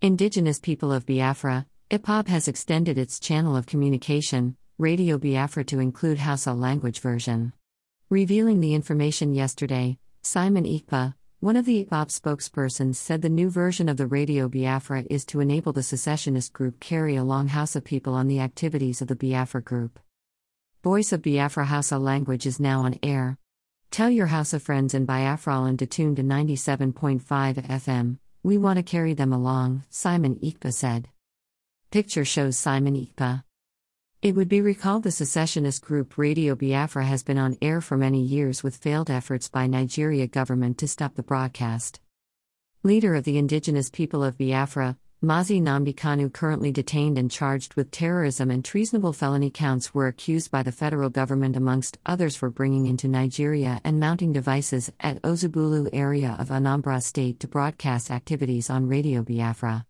Indigenous people of Biafra, IPOB has extended its channel of communication, Radio Biafra, to include Hausa language version. Revealing the information yesterday, Simon Ekpa, one of the IPOB spokespersons, said the new version of the Radio Biafra is to enable the secessionist group carry along Hausa people on the activities of the Biafra group. Voice of Biafra Hausa language is now on air. Tell your Hausa friends in Biafraland to tune to 97.5 FM. We want to carry them along, Simon Ekpa said. Picture shows Simon Ekpa. It would be recalled the secessionist group Radio Biafra has been on air for many years with failed efforts by Nigeria government to stop the broadcast. Leader of the indigenous people of Biafra, Mazi Nnamdi Kanu, currently detained and charged with terrorism and treasonable felony counts, were accused by the federal government, amongst others, for bringing into Nigeria and mounting devices at Ozubulu area of Anambra State to broadcast activities on Radio Biafra.